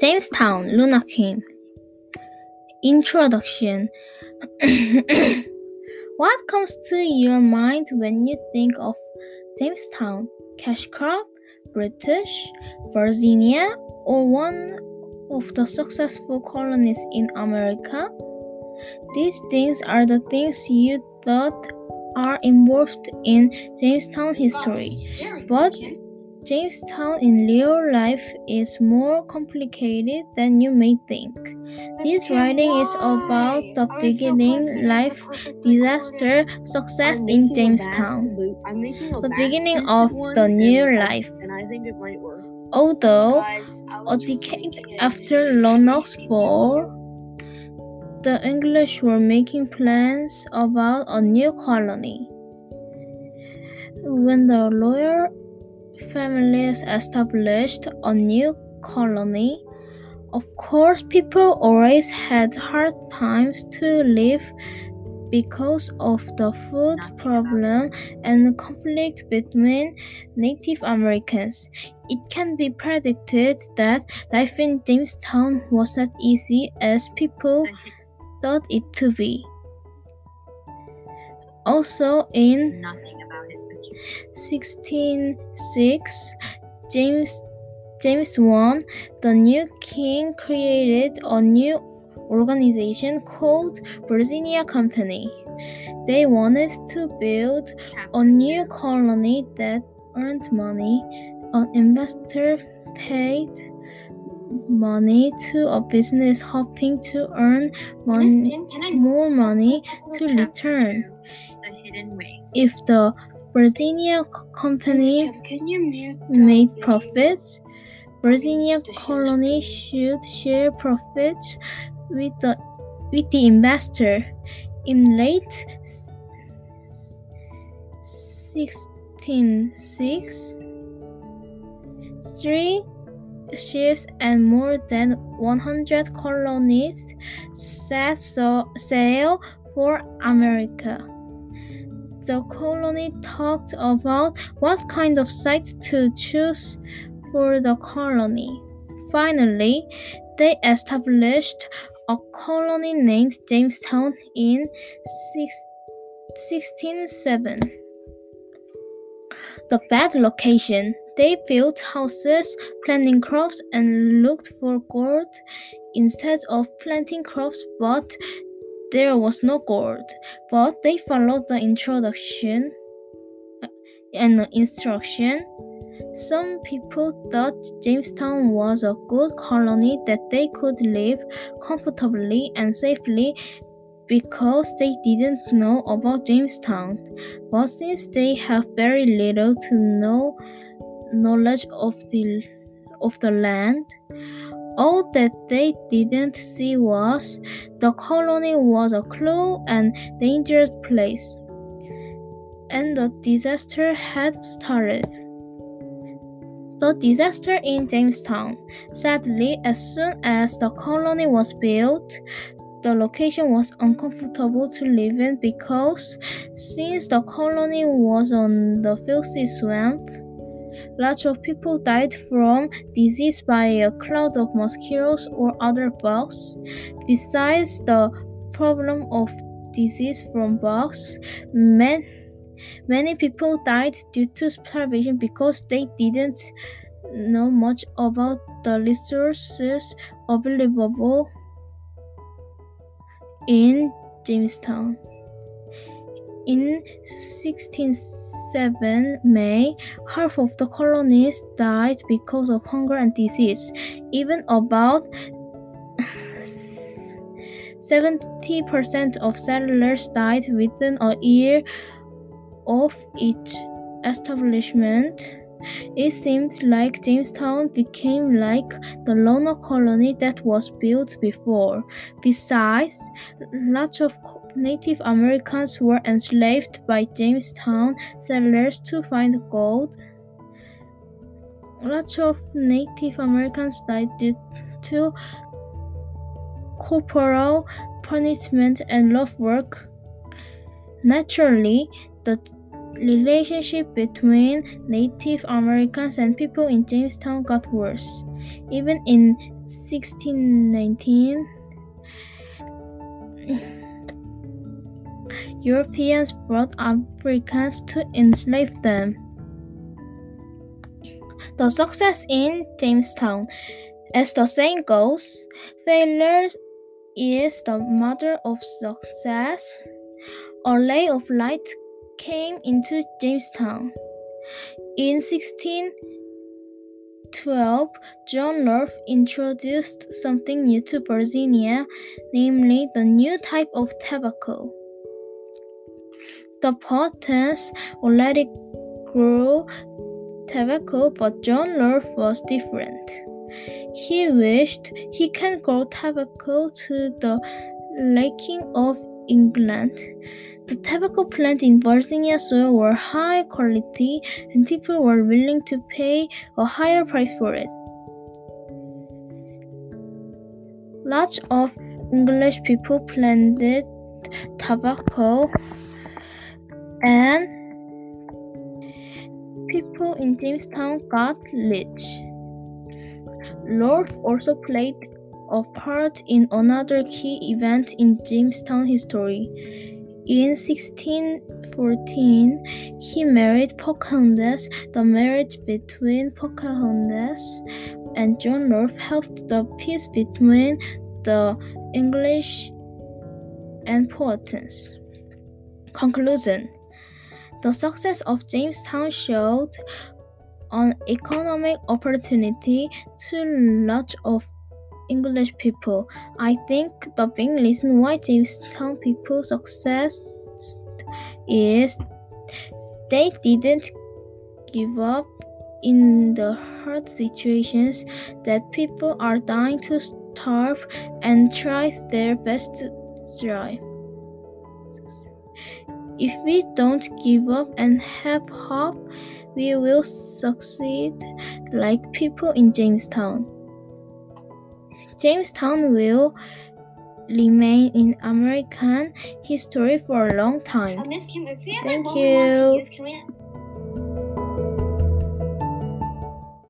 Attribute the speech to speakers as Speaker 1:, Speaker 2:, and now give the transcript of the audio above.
Speaker 1: Jamestown, Luna Kim. Introduction What comes to your mind when you think of Jamestown? Cash crop, British, Virginia, or one of the successful colonies in America? These things are the things you thought are involved in Jamestown history. But Jamestown in real life is more complicated than you may think. This writing is about the beginning, life, disaster, success in Jamestown. The beginning of the new life. Although a decade after Roanoke's fall, the English were making plans about a new colony. When the royal families established a new colony, of course, people always had hard times to live because of the food problem and conflict between Native Americans. It can be predicted that life in Jamestown was not easy as people thought it to be. Also in 1606, James James I, the new king, created a new organization called Virginia Company. They wanted to build a new colony that earned money. An investor paid money to a business hoping to earn money, more money to return. If the Virginia company made profits, Virginia colony should share profits with the with the investor. In late 1606, three ships and more than 100 colonists set sail for America. The colony talked about what kind of site to choose for the colony. Finally, they established a colony named Jamestown in 1607. The bad location. They built houses, planting crops, and looked for gold instead of planting crops, but there was no gold. But they followed the introduction uh, and the instruction. Some people thought Jamestown was a good colony that they could live comfortably and safely because they didn't know about Jamestown. But since they have very little to no knowledge of the of the land, all that they didn't see was the colony was a cruel and dangerous place. And the disaster had started. The disaster in Jamestown. Sadly, as soon as the colony was built, the location was uncomfortable to live in because since the colony was on the filthy swamp, lots of people died from disease by a cloud of mosquitoes or other bugs. Besides the problem of disease from bugs, many Many people died due to starvation because they didn't know much about the resources available in Jamestown. In 1607 May, half of the colonists died because of hunger and disease. Even about 70% of settlers died within a year of each establishment, it seemed like Jamestown became like the Roanoke colony that was built before. Besides, lots of Native Americans were enslaved by Jamestown settlers to find gold. Lots of Native Americans died due to corporal punishment and rough work. Naturally, the relationship between Native Americans and people in Jamestown got worse. Even in 1619, Europeans brought Africans to enslave them. The success in Jamestown. As the saying goes, failure is the mother of success. A ray of light came into Jamestown. In 1612, John Rolfe introduced something new to Virginia, namely the new type of tobacco. The Powhatans already grew tobacco, but John Rolfe was different. He wished he can grow tobacco to the liking of England. The tobacco plants in Virginia soil were high quality and people were willing to pay a higher price for it. Lots of English people planted tobacco and people in Jamestown got rich. Rolfe also played a part in another key event in Jamestown history. In 1614, he married Pocahontas. The marriage between Pocahontas and John Rolfe helped the peace between the English and Powhatans. Conclusion The success of Jamestown showed an economic opportunity to lots of English people. I think the big reason why Jamestown people success is they didn't give up in the hard situations that people are dying to starve and try their best to thrive. If we don't give up and have hope, we will succeed like people in Jamestown. Jamestown will remain in American history for a long time.
Speaker 2: Oh, Miss Kim, if we have
Speaker 1: Thank
Speaker 2: like one more month to
Speaker 1: you.
Speaker 2: use, can we